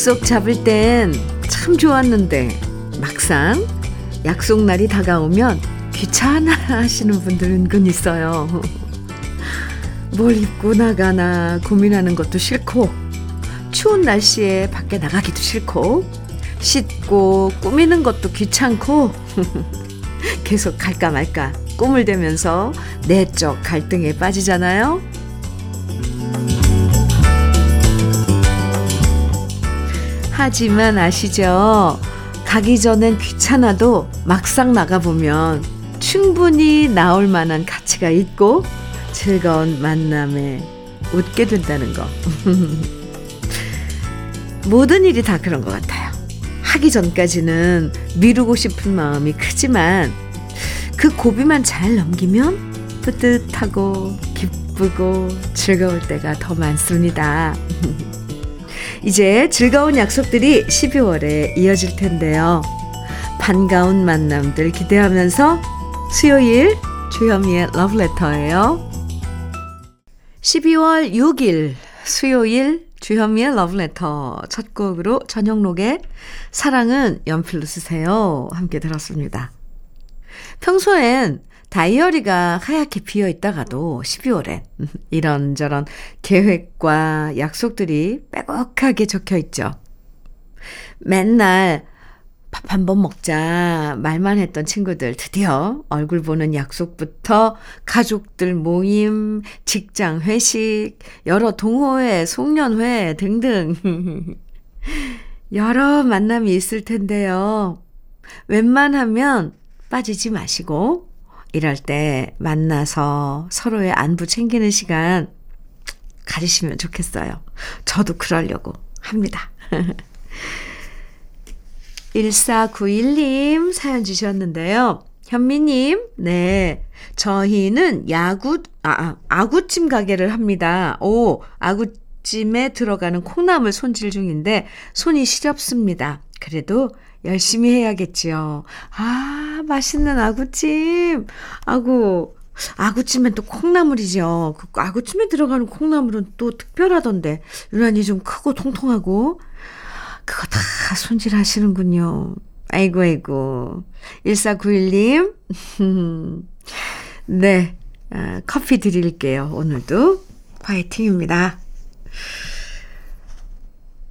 약속 잡을 땐 참 좋았는데 막상 약속 날이 다가오면 귀찮아 하시는 분들 은근 있어요. 뭘 입고 나가나 고민하는 것도 싫고 추운 날씨에 밖에 나가기도 싫고 씻고 꾸미는 것도 귀찮고 계속 갈까 말까 꿈을 대면서 내적 갈등에 빠지잖아요. 하지만 아시죠? 가기 전엔 귀찮아도 막상 나가보면 충분히 나올 만한 가치가 있고 즐거운 만남에 웃게 된다는 거. 모든 일이 다 그런 것 같아요. 하기 전까지는 미루고 싶은 마음이 크지만 그 고비만 잘 넘기면 뿌듯하고 기쁘고 즐거울 때가 더 많습니다. 이제 즐거운 약속들이 12월에 이어질 텐데요. 반가운 만남들 기대하면서 수요일 주현미의 러브레터예요. 12월 6일 수요일 주현미의 러브레터 첫 곡으로 전영록의 사랑은 연필로 쓰세요 함께 들었습니다. 평소엔 다이어리가 하얗게 비어 있다가도 12월엔 이런저런 계획과 약속들이 빼곡하게 적혀 있죠. 맨날 밥 한 번 먹자 말만 했던 친구들 드디어 얼굴 보는 약속부터 가족들 모임, 직장 회식, 여러 동호회, 송년회 등등 여러 만남이 있을 텐데요. 웬만하면 빠지지 마시고 이럴 때 만나서 서로의 안부 챙기는 시간 가지시면 좋겠어요. 저도 그러려고 합니다. 1491님 사연 주셨는데요. 현미님, 네. 저희는 야구, 아, 아, 아구찜 가게를 합니다. 오, 아구찜에 들어가는 콩나물 손질 중인데 손이 시렵습니다. 그래도 열심히 해야겠지요. 아, 맛있는 아구찜. 아구, 아구찜엔 또 콩나물이죠. 그 아구찜에 들어가는 콩나물은 또 특별하던데. 유난히 좀 크고 통통하고. 그거 다 손질 하시는군요. 아이고, 아이고. 1491님. 네. 아, 커피 드릴게요. 오늘도 화이팅입니다.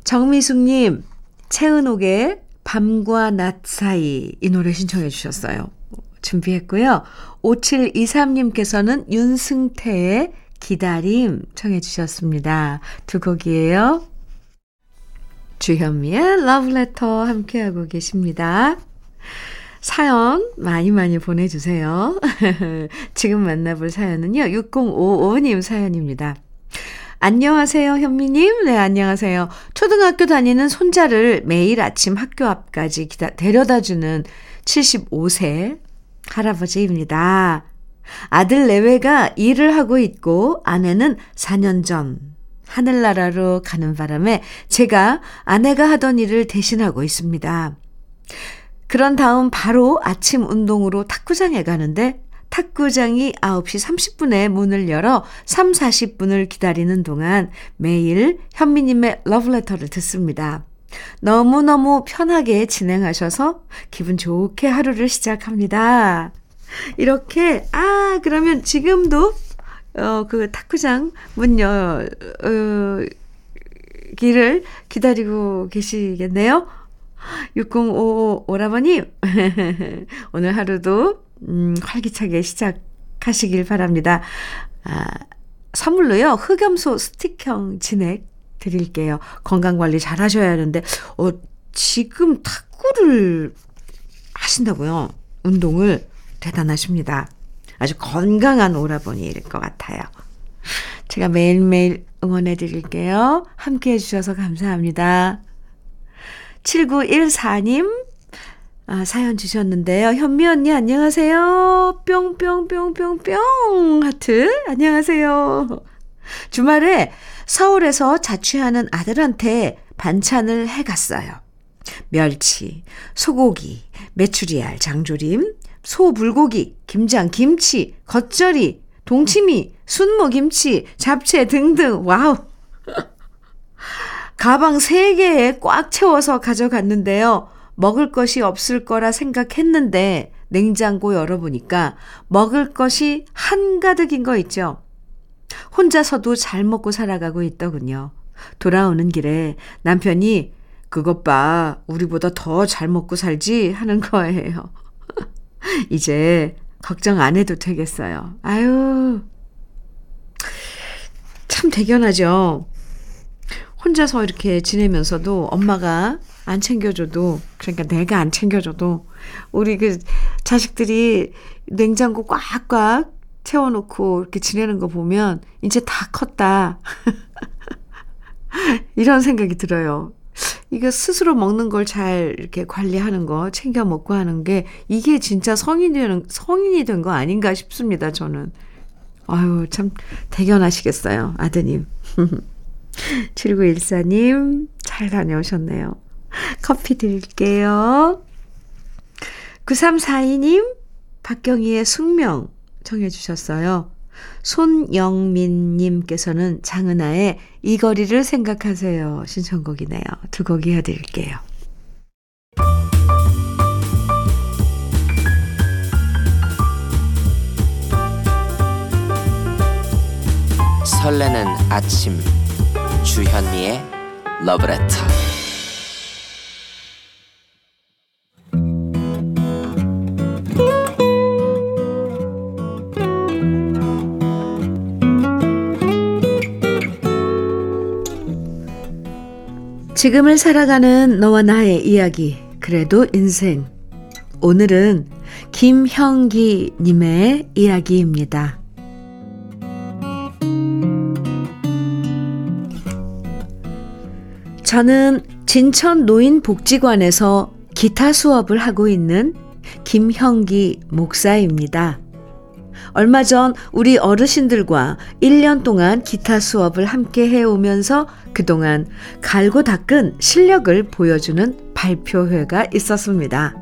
정미숙님, 채은옥의 밤과 낮 사이 이 노래 신청해 주셨어요. 준비했고요. 5723님께서는 윤승태의 기다림 청해 주셨습니다. 두 곡이에요. 주현미의 러브레터 함께하고 계십니다. 사연 많이 많이 보내주세요. 지금 만나볼 사연은요. 6055님 사연입니다. 안녕하세요, 현미님. 네, 안녕하세요. 초등학교 다니는 손자를 매일 아침 학교 앞까지 기다, 데려다 주는 75세 할아버지입니다. 아들 내외가 일을 하고 있고 아내는 4년 전 하늘나라로 가는 바람에 제가 아내가 하던 일을 대신하고 있습니다. 그런 다음 바로 아침 운동으로 탁구장에 가는데 탁구장이 9시 30분에 문을 열어 3, 40분을 기다리는 동안 매일 현미님의 러브레터를 듣습니다. 너무너무 편하게 진행하셔서 기분 좋게 하루를 시작합니다. 이렇게, 아, 그러면 지금도, 어, 그 탁구장 문 열, 어, 기를 기다리고 계시겠네요? 6055 오라버님, 오늘 하루도 음, 활기차게 시작하시길 바랍니다. 아, 선물로요, 흑염소 스틱형 진액 드릴게요. 건강관리 잘 하셔야 하는데, 어, 지금 탁구를 하신다고요? 운동을 대단하십니다. 아주 건강한 오라버니일 것 같아요. 제가 매일매일 응원해 드릴게요. 함께 해주셔서 감사합니다. 7914님, 아, 사연 주셨는데요. 현미 언니 안녕하세요. 뿅뿅뿅뿅뿅 하트 안녕하세요. 주말에 서울에서 자취하는 아들한테 반찬을 해갔어요. 멸치, 소고기, 메추리알, 장조림, 소 불고기, 김장, 김치, 겉절이, 동치미, 순무 김치, 잡채 등등. 와우. 가방 3개에 꽉 채워서 가져갔는데요. 먹을 것이 없을 거라 생각했는데 냉장고 열어보니까 먹을 것이 한가득인 거 있죠. 혼자서도 잘 먹고 살아가고 있더군요. 돌아오는 길에 남편이 그것 봐, 우리보다 더 잘 먹고 살지 하는 거예요. 이제 걱정 안 해도 되겠어요. 아유, 참 대견하죠. 혼자서 이렇게 지내면서도 엄마가 안 챙겨줘도, 그러니까 내가 안 챙겨줘도, 우리 그 자식들이 냉장고 꽉꽉 채워놓고 이렇게 지내는 거 보면, 이제 다 컸다. 이런 생각이 들어요. 이거 스스로 먹는 걸 잘 이렇게 관리하는 거, 챙겨 먹고 하는 게, 이게 진짜 성인이 되는, 성인이 된 거 아닌가 싶습니다, 저는. 아유, 참, 대견하시겠어요, 아드님. 7914님, 잘 다녀오셨네요. 커피 드릴게요. 9342님, 박경희의 숙명 청해주셨어요. 손영민님께서는 장은아의 이 거리를 생각하세요. 신청곡이네요. 두 곡 이어드릴게요. 설레는 아침 주현미의 러브레터 지금을 살아가는 너와 나의 이야기 그래도 인생 오늘은 김형기 님의 이야기입니다. 저는 진천 노인복지관에서 기타 수업을 하고 있는 김형기 목사입니다. 얼마 전 우리 어르신들과 1년 동안 기타 수업을 함께 해오면서 그동안 갈고 닦은 실력을 보여주는 발표회가 있었습니다.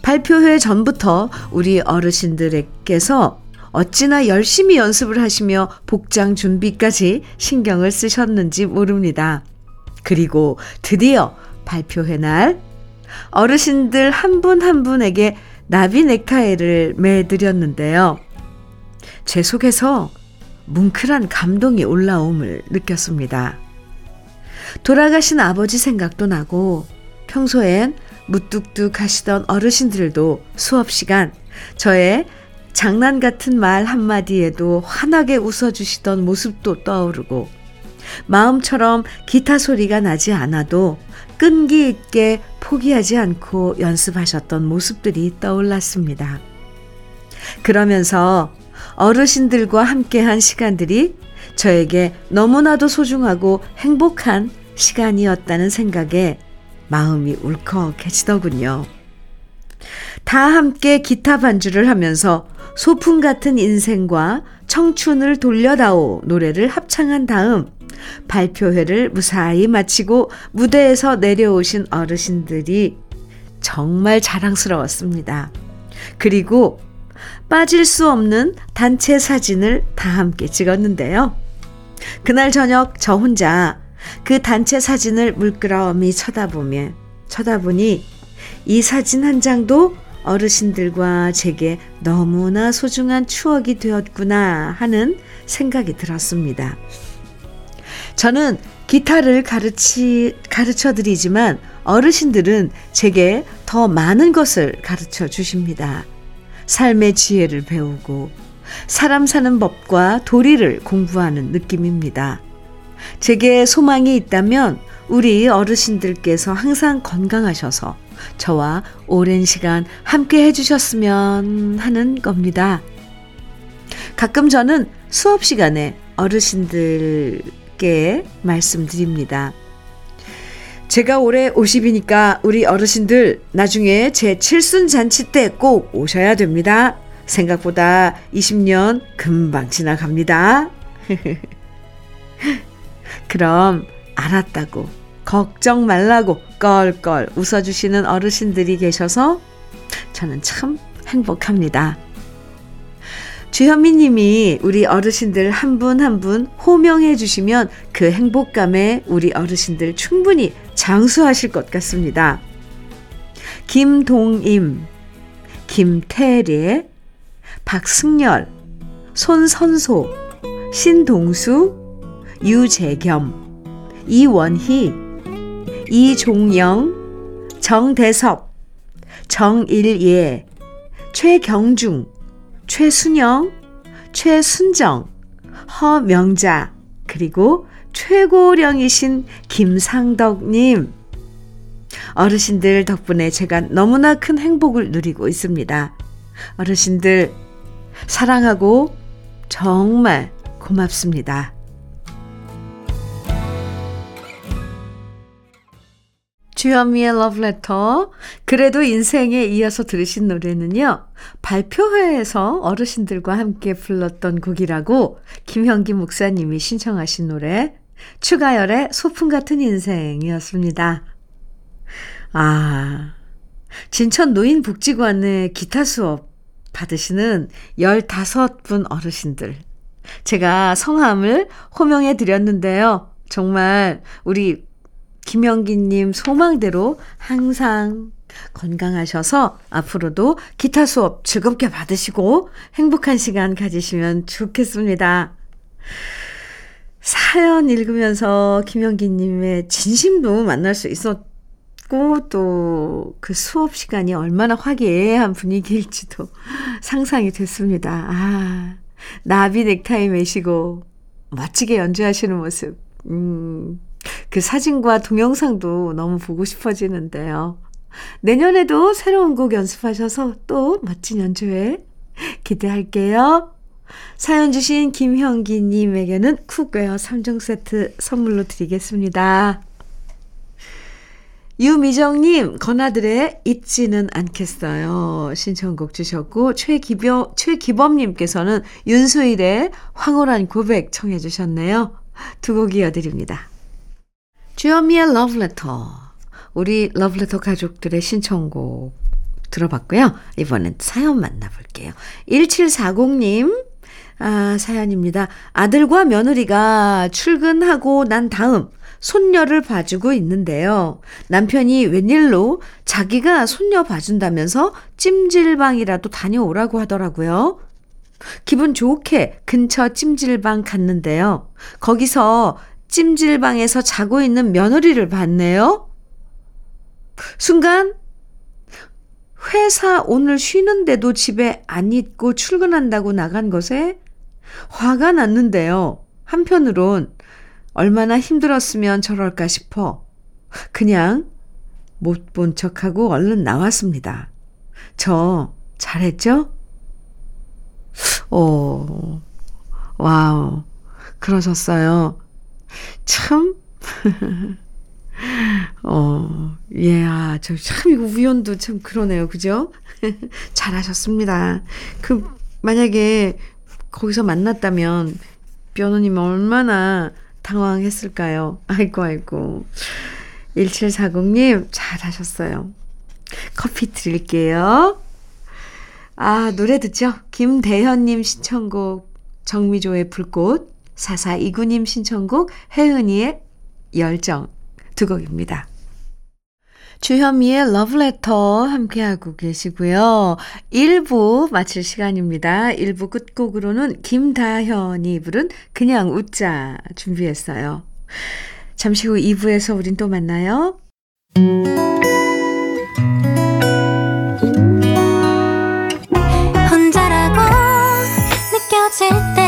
발표회 전부터 우리 어르신들께서 어찌나 열심히 연습을 하시며 복장 준비까지 신경을 쓰셨는지 모릅니다. 그리고 드디어 발표회 날 어르신들 한 분한 한 분에게 나비 넥타이를 매드렸는데요. 제 속에서 뭉클한 감동이 올라옴을 느꼈습니다. 돌아가신 아버지 생각도 나고 평소엔 무뚝뚝 하시던 어르신들도 수업 시간 저의 장난 같은 말 한마디에도 환하게 웃어주시던 모습도 떠오르고 마음처럼 기타 소리가 나지 않아도 끈기 있게 포기하지 않고 연습하셨던 모습들이 떠올랐습니다. 그러면서 어르신들과 함께한 시간들이 저에게 너무나도 소중하고 행복한 시간이었다는 생각에 마음이 울컥해지더군요. 다 함께 기타 반주를 하면서 소풍 같은 인생과 청춘을 돌려다오 노래를 합창한 다음 발표회를 무사히 마치고 무대에서 내려오신 어르신들이 정말 자랑스러웠습니다. 그리고 빠질 수 없는 단체 사진을 다 함께 찍었는데요. 그날 저녁 저 혼자 그 단체 사진을 물끄러미 쳐다보며 쳐다보니 이 사진 한 장도 어르신들과 제게 너무나 소중한 추억이 되었구나 하는 생각이 들었습니다. 저는 기타를 가르치, 가르쳐 드리지만 어르신들은 제게 더 많은 것을 가르쳐 주십니다. 삶의 지혜를 배우고 사람 사는 법과 도리를 공부하는 느낌입니다. 제게 소망이 있다면 우리 어르신들께서 항상 건강하셔서 저와 오랜 시간 함께 해주셨으면 하는 겁니다. 가끔 저는 수업 시간에 어르신들 함께 말씀드립니다. 제가 올해 50이니까 우리 어르신들 나중에 제 칠순 잔치 때 꼭 오셔야 됩니다. 생각보다 20년 금방 지나갑니다. 그럼 알았다고 걱정 말라고 껄껄 웃어주시는 어르신들이 계셔서 저는 참 행복합니다. 주현미 님이 우리 어르신들 한 분 한 분 호명해 주시면 그 행복감에 우리 어르신들 충분히 장수하실 것 같습니다. 김동임, 김태례, 박승열, 손선소, 신동수, 유재겸, 이원희, 이종영, 정대섭, 정일예, 최경중, 최순영, 최순정, 허명자, 그리고 최고령이신 김상덕님. 어르신들 덕분에 제가 너무나 큰 행복을 누리고 있습니다. 어르신들, 사랑하고 정말 고맙습니다. 주현미의 러브레터. 그래도 인생에 이어서 들으신 노래는요. 발표회에서 어르신들과 함께 불렀던 곡이라고 김현기 목사님이 신청하신 노래 추가열의 소풍 같은 인생이었습니다. 아, 진천 노인복지관의 기타 수업 받으시는 15분 어르신들. 제가 성함을 호명해 드렸는데요. 정말 우리 김영기님 소망대로 항상 건강하셔서 앞으로도 기타 수업 즐겁게 받으시고 행복한 시간 가지시면 좋겠습니다. 사연 읽으면서 김영기님의 진심도 만날 수 있었고, 또 그 수업 시간이 얼마나 화기애애한 분위기일지도 상상이 됐습니다. 아, 나비 넥타이 매시고 멋지게 연주하시는 모습. 음, 그 사진과 동영상도 너무 보고 싶어지는데요. 내년에도 새로운 곡 연습하셔서 또 멋진 연주회 기대할게요. 사연 주신 김형기님에게는 cookware 3종 세트 선물로 드리겠습니다. 유미정님, 건아들의 잊지는 않겠어요. 신청곡 주셨고, 최기범, 최기범님께서는 윤수일의 황홀한 고백 청해주셨네요. 두 곡 이어드립니다. 주현미의 러브레터. 우리 러브레터 가족들의 신청곡 들어봤고요. 이번엔 사연 만나볼게요. 1740님, 아, 사연입니다. 아들과 며느리가 출근하고 난 다음 손녀를 봐주고 있는데요. 남편이 웬일로 자기가 손녀 봐준다면서 찜질방이라도 다녀오라고 하더라고요. 기분 좋게 근처 찜질방 갔는데요. 거기서 찜질방에서 자고 있는 며느리를 봤네요. 순간 회사 오늘 쉬는데도 집에 안 있고 출근한다고 나간 것에 화가 났는데요. 한편으론 얼마나 힘들었으면 저럴까 싶어 그냥 못 본 척하고 얼른 나왔습니다. 저 잘했죠? 오, 와우, 그러셨어요. 참, 어, 예, 아, 저 참, 이거 우연도 참 그러네요. 그죠? 잘하셨습니다. 그, 만약에 거기서 만났다면, 변호님 얼마나 당황했을까요? 아이고, 아이고. 1740님, 잘하셨어요. 커피 드릴게요. 아, 노래 듣죠? 김대현님 신청곡, 정미조의 불꽃. 4429님 신청곡 혜은이의 열정 두 곡입니다. 주현미의 러브레터 함께하고 계시고요. 1부 마칠 시간입니다. 1부 끝곡으로는 김다현이 부른 그냥 웃자 준비했어요. 잠시 후 2부에서 우린 또 만나요. 혼자라고 느껴질 때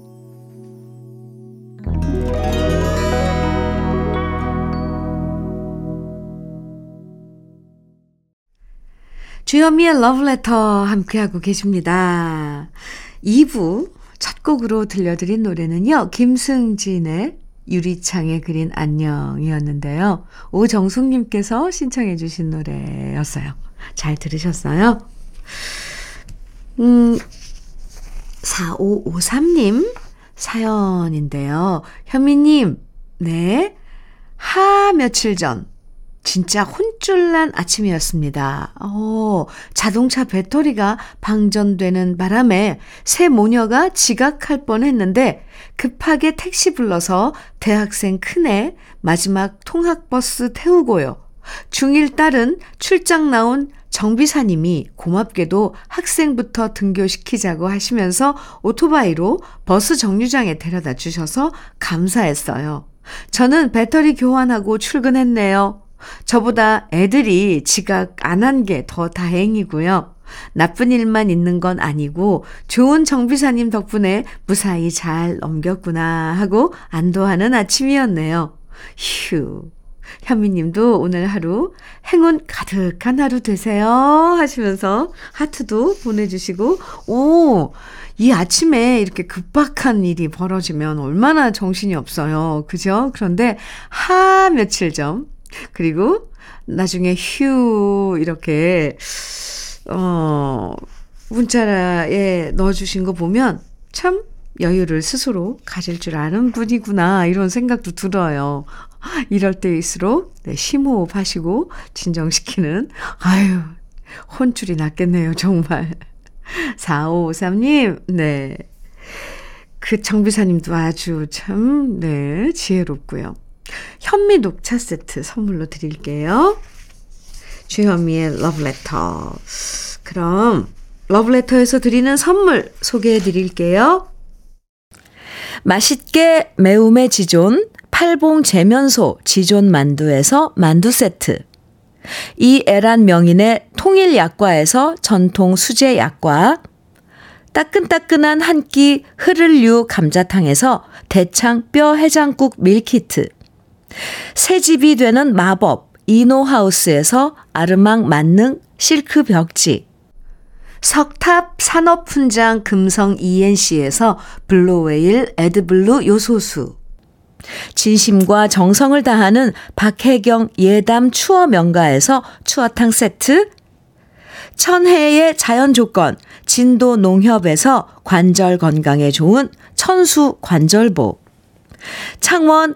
주현미의 러브레터 함께하고 계십니다. 2부 첫 곡으로 들려드린 노래는요, 김승진의 유리창에 그린 안녕이었는데요. 오정숙님께서 신청해 주신 노래였어요. 잘 들으셨어요? 음, 4553님 사연인데요. 현미님, 네. 하 며칠 전 진짜 혼쭐난 아침이었습니다. 어, 자동차 배터리가 방전되는 바람에 새 모녀가 지각할 뻔 했는데 급하게 택시 불러서 대학생 큰애 마지막 통학버스 태우고요. 중1 딸은 출장 나온 정비사님이 고맙게도 학생부터 등교시키자고 하시면서 오토바이로 버스 정류장에 데려다 주셔서 감사했어요. 저는 배터리 교환하고 출근했네요. 저보다 애들이 지각 안 한 게 더 다행이고요. 나쁜 일만 있는 건 아니고 좋은 정비사님 덕분에 무사히 잘 넘겼구나 하고 안도하는 아침이었네요. 휴. 현미님도 오늘 하루 행운 가득한 하루 되세요 하시면서 하트도 보내주시고 오. 이 아침에 이렇게 급박한 일이 벌어지면 얼마나 정신이 없어요. 그죠? 그런데 하 며칠 전 그리고 나중에 휴 이렇게 어 문자에 넣어주신 거 보면 참 여유를 스스로 가질 줄 아는 분이구나 이런 생각도 들어요. 이럴 때일수록 네, 심호흡하시고 진정시키는 아유 혼쭐이 났겠네요 정말. 4553님 네. 그 정비사님도 아주 참, 네, 지혜롭고요. 현미 녹차 세트 선물로 드릴게요. 주현미의 러브레터. 그럼 러브레터에서 드리는 선물 소개해 드릴게요. 맛있게 매움의 지존 팔봉 재면소 지존 만두에서 만두 세트. 이 애란 명인의 통일 약과에서 전통 수제 약과. 따끈따끈한 한 끼 흐를류 감자탕에서 대창 뼈 해장국 밀키트. 새집이 되는 마법 이노하우스에서 아르망 만능 실크 벽지. 석탑 산업훈장 금성 ENC에서 블로웨일 에드블루 요소수. 진심과 정성을 다하는 박혜경 예담 추어 명가에서 추어탕 세트. 천혜의 자연 조건 진도 농협에서 관절 건강에 좋은 천수 관절보. 창원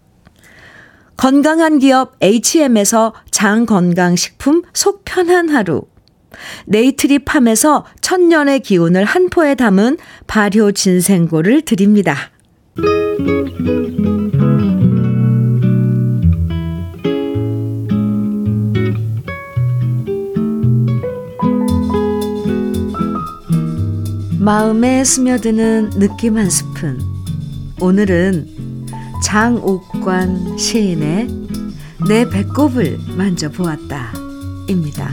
건강한 기업 H&M에서 장건강식품 속 편한 하루. 네이트리 팜에서 천년의 기운을 한 포에 담은 발효 진생고를 드립니다. 마음에 스며드는 느낌 한 스푼. 오늘은 장옥관 시인의 내 배꼽을 만져보았다. 입니다.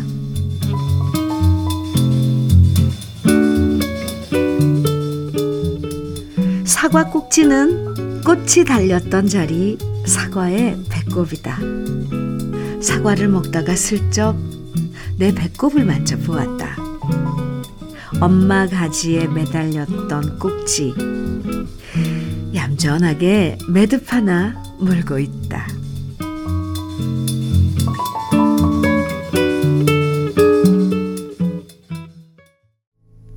사과 꼭지는 꽃이 달렸던 자리 사과의 배꼽이다. 사과를 먹다가 슬쩍 내 배꼽을 만져보았다. 엄마 가지에 매달렸던 꼭지. 얌전하게 매듭 하나 물고 있다.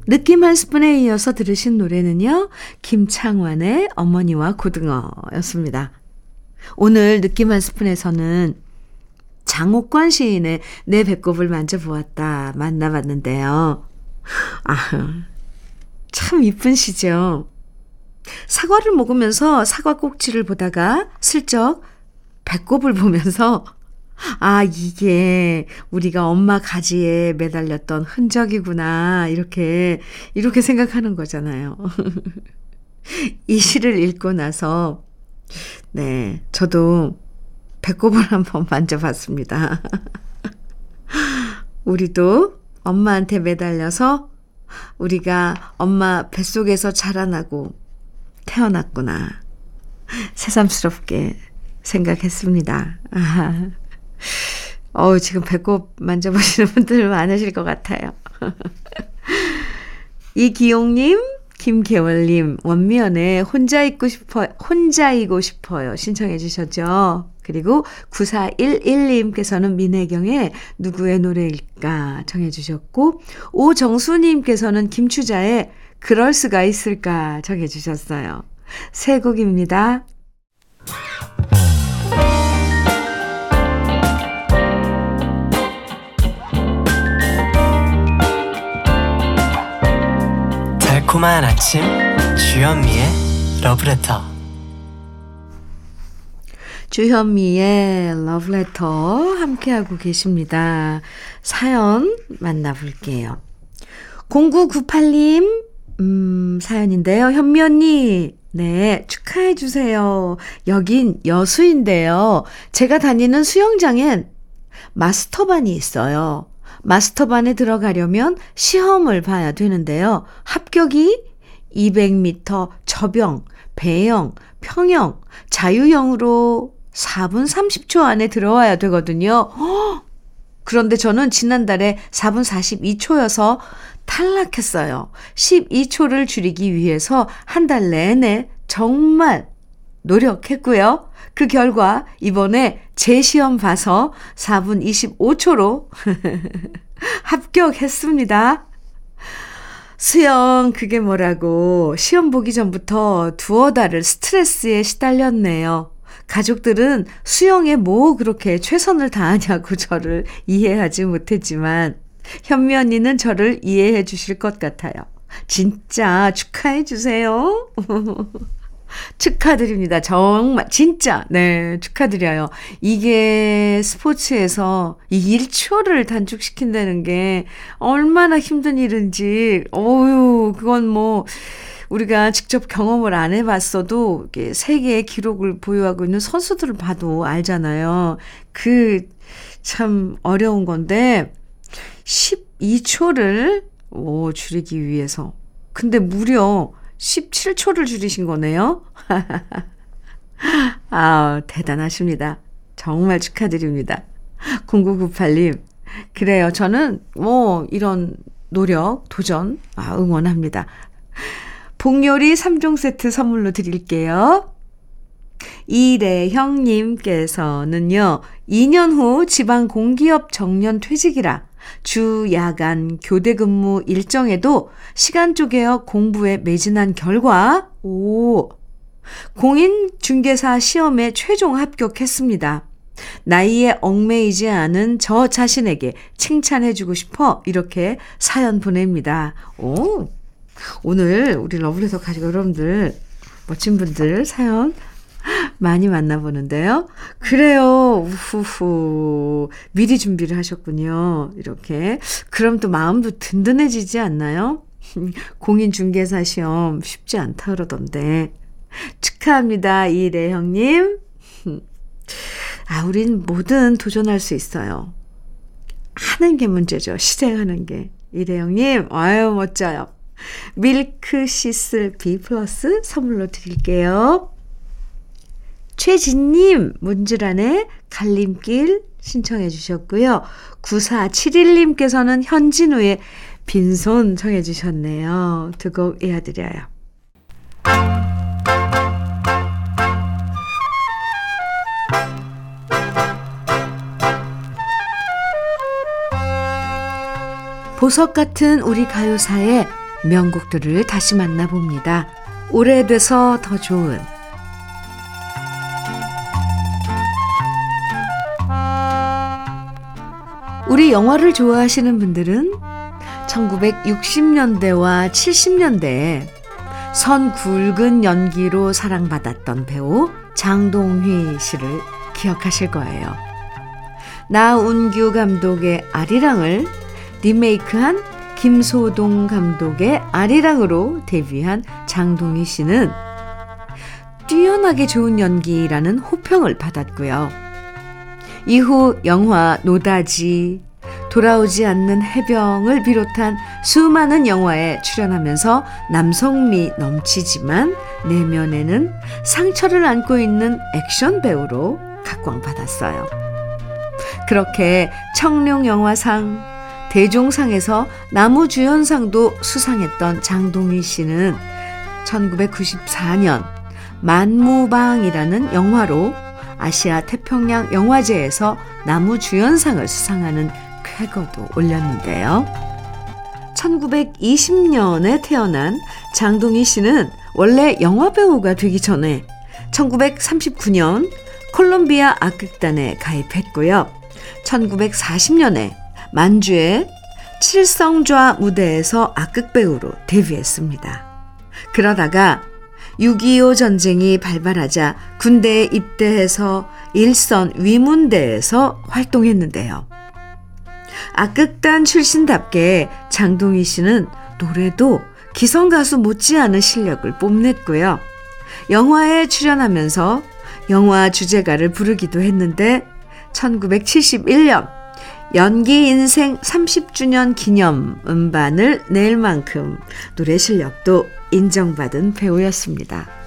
느낌 한 스푼에 이어서 들으신 노래는요, 김창완의 어머니와 고등어 였습니다. 오늘 느낌 한 스푼에서는 장옥관 시인의 내 배꼽을 만져보았다 만나봤는데요. 아, 참 이쁜 시죠. 사과를 먹으면서 사과 꼭지를 보다가 슬쩍 배꼽을 보면서 아, 이게 우리가 엄마 가지에 매달렸던 흔적이구나. 이렇게, 이렇게 생각하는 거잖아요. 이 시를 읽고 나서, 네, 저도 배꼽을 한번 만져봤습니다. 우리도 엄마한테 매달려서 우리가 엄마 뱃속에서 자라나고 태어났구나. 새삼스럽게 생각했습니다. 아, 어 지금 배꼽 만져보시는 분들 많으실 것 같아요. 이기용님, 김계월님, 원미연의 혼자 있고 싶어, 혼자이고 싶어요. 신청해 주셨죠. 그리고 9411님께서는 민혜경의 누구의 노래일까 정해 주셨고, 오정수님께서는 김추자의 그럴 수가 있을까 정해 주셨어요. 세 곡입니다. 달콤한 아침 주현미의 러브레터 주현미의 러브레터 함께하고 계십니다. 사연 만나볼게요. 0998님, 음, 사연인데요. 현미 언니, 네, 축하해주세요. 여긴 여수인데요. 제가 다니는 수영장엔 마스터반이 있어요. 마스터반에 들어가려면 시험을 봐야 되는데요. 합격이 200m 저병, 배영, 평영, 자유형으로 4분 30초 안에 들어와야 되거든요. 허! 그런데 저는 지난달에 4분 42초여서 탈락했어요. 12초를 줄이기 위해서 한 달 내내 정말 노력했고요. 그 결과 이번에 제 시험 봐서 4분 25초로 합격했습니다. 수영, 그게 뭐라고 시험 보기 전부터 두어 달을 스트레스에 시달렸네요. 가족들은 수영에 뭐 그렇게 최선을 다하냐고 저를 이해하지 못했지만 현미 언니는 저를 이해해 주실 것 같아요. 진짜 축하해 주세요. 축하드립니다. 정말, 진짜, 네, 축하드려요. 이게 스포츠에서 이 1초를 단축시킨다는 게 얼마나 힘든 일인지, 어유 그건 뭐, 우리가 직접 경험을 안 해봤어도 세계의 기록을 보유하고 있는 선수들을 봐도 알잖아요. 그 참 어려운 건데 12초를 오, 줄이기 위해서. 근데 무려 17초를 줄이신 거네요. 아, 대단하십니다. 정말 축하드립니다. 0998님. 그래요. 저는 뭐 이런 노력, 도전, 아, 응원합니다. 복요리 3종 세트 선물로 드릴게요. 이래형님께서는요, 2년 후 지방 공기업 정년 퇴직이라 주 야간 교대 근무 일정에도 시간 쪼개어 공부에 매진한 결과, 오, 공인 중개사 시험에 최종 합격했습니다. 나이에 얽매이지 않은 저 자신에게 칭찬해주고 싶어 이렇게 사연 보냅니다. 오, 오늘 우리 러블리서 가지고 여러분들 멋진 분들 사연 많이 만나보는데요. 그래요. 우후후. 미리 준비를 하셨군요. 이렇게. 그럼 또 마음도 든든해지지 않나요? 공인중개사 시험 쉽지 않다 그러던데. 축하합니다. 이래형님. 아, 우린 뭐든 도전할 수 있어요. 하는 게 문제죠. 실행하는 게. 이래형님, 아유, 멋져요. 밀크 시슬 B 플러스 선물로 드릴게요. 최진님, 문주란의 갈림길 신청해 주셨고요. 9471님께서는 현진우의 빈손 청해 주셨네요. 두 곡 이어드려요. 보석 같은 우리 가요사에 명곡들을 다시 만나봅니다. 오래돼서 더 좋은 영화를 좋아하시는 분들은 1960년대와 70년대에 선 굵은 연기로 사랑받았던 배우 장동휘 씨를 기억하실 거예요. 나운규 감독의 아리랑을 리메이크한 김소동 감독의 아리랑으로 데뷔한 장동희 씨는 뛰어나게 좋은 연기라는 호평을 받았고요. 이후 영화 노다지, 돌아오지 않는 해병을 비롯한 수많은 영화에 출연하면서 남성미 넘치지만 내면에는 상처를 안고 있는 액션 배우로 각광받았어요. 그렇게 청룡 영화상, 대종상에서 나무주연상도 수상했던 장동희 씨는 1994년 만무방이라는 영화로 아시아 태평양 영화제에서 나무주연상을 수상하는 쾌거도 올렸는데요. 1920년에 태어난 장동희 씨는 원래 영화배우가 되기 전에 1939년 콜롬비아 악극단에 가입했고요. 1940년에 만주의 칠성좌 무대에서 악극배우로 데뷔했습니다. 그러다가 6.25 전쟁이 발발하자 군대에 입대해서 일선 위문대에서 활동했는데요. 악극단 출신답게 장동희 씨는 노래도 기성가수 못지않은 실력을 뽐냈고요. 영화에 출연하면서 영화 주제가를 부르기도 했는데 1971년 연기 인생 30주년 기념 음반을 낼 만큼 노래 실력도 인정받은 배우였습니다.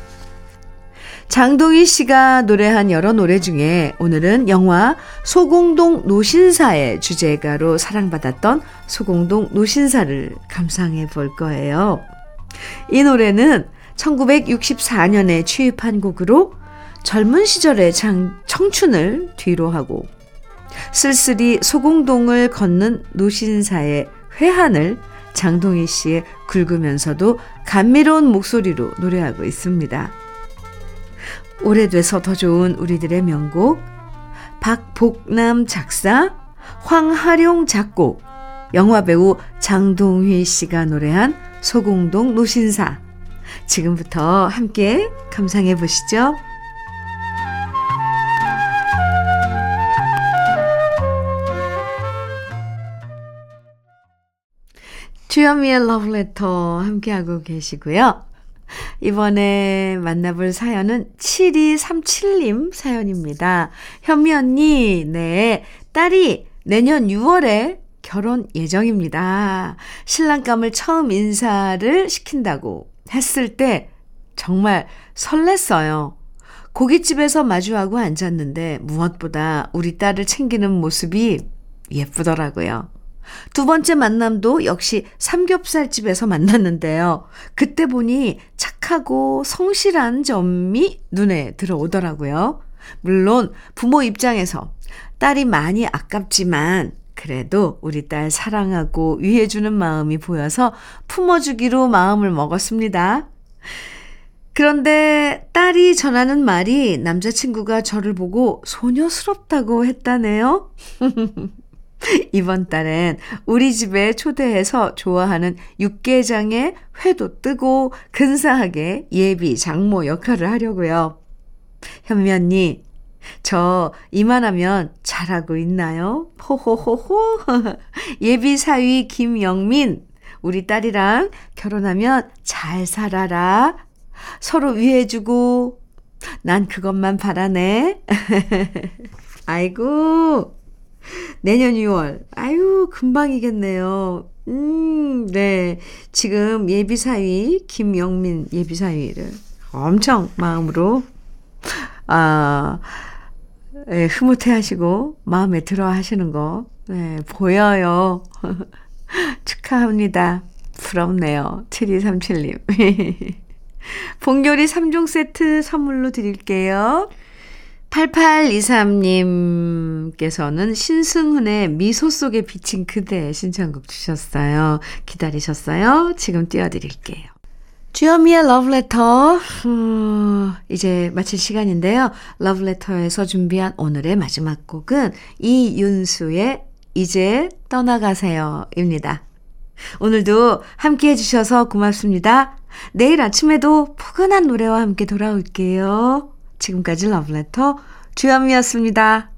장동희 씨가 노래한 여러 노래 중에 오늘은 영화 소공동 노신사의 주제가로 사랑받았던 소공동 노신사를 감상해 볼 거예요. 이 노래는 1964년에 취입한 곡으로 젊은 시절의 장, 청춘을 뒤로 하고 쓸쓸히 소공동을 걷는 노신사의 회한을 장동희 씨의 굵으면서도 감미로운 목소리로 노래하고 있습니다. 오래돼서 더 좋은 우리들의 명곡 박복남 작사 황하룡 작곡 영화배우 장동휘 씨가 노래한 소공동 노신사 지금부터 함께 감상해 보시죠. 주현미의 러브레터 함께하고 계시고요. 이번에 만나볼 사연은 7237님 사연입니다. 현미 언니, 네. 딸이 내년 6월에 결혼 예정입니다. 신랑감을 처음 인사를 시킨다고 했을 때 정말 설렜어요. 고깃집에서 마주하고 앉았는데 무엇보다 우리 딸을 챙기는 모습이 예쁘더라고요. 두 번째 만남도 역시 삼겹살 집에서 만났는데요. 그때 보니 착하고 성실한 점이 눈에 들어오더라고요. 물론 부모 입장에서 딸이 많이 아깝지만 그래도 우리 딸 사랑하고 위해주는 마음이 보여서 품어주기로 마음을 먹었습니다. 그런데 딸이 전하는 말이 남자친구가 저를 보고 소녀스럽다고 했다네요. 이번 달엔 우리 집에 초대해서 좋아하는 육개장에 회도 뜨고 근사하게 예비 장모 역할을 하려고요. 현미 언니, 저 이만하면 잘하고 있나요? 호호호호. 예비 사위 김영민, 우리 딸이랑 결혼하면 잘 살아라. 서로 위해주고, 난 그것만 바라네. 아이고, 내년 6월. 아유, 금방이겠네요. 음, 네. 지금 예비사위, 김영민 예비사위를 엄청 마음으로, 아, 예, 흐뭇해 하시고, 마음에 들어 하시는 거, 네, 보여요. 축하합니다. 부럽네요. 7237님. 봉요리 3종 세트 선물로 드릴게요. 8823님께서는 신승훈의 미소 속에 비친 그대 신청곡 주셨어요. 기다리셨어요? 지금 띄워드릴게요. 주현미의 러브레터, 음, 이제 마칠 시간인데요. 러브레터에서 준비한 오늘의 마지막 곡은 이윤수의 이제 떠나가세요 입니다. 오늘도 함께 해주셔서 고맙습니다. 내일 아침에도 포근한 노래와 함께 돌아올게요. 지금까지 러브레터 주현미였습니다.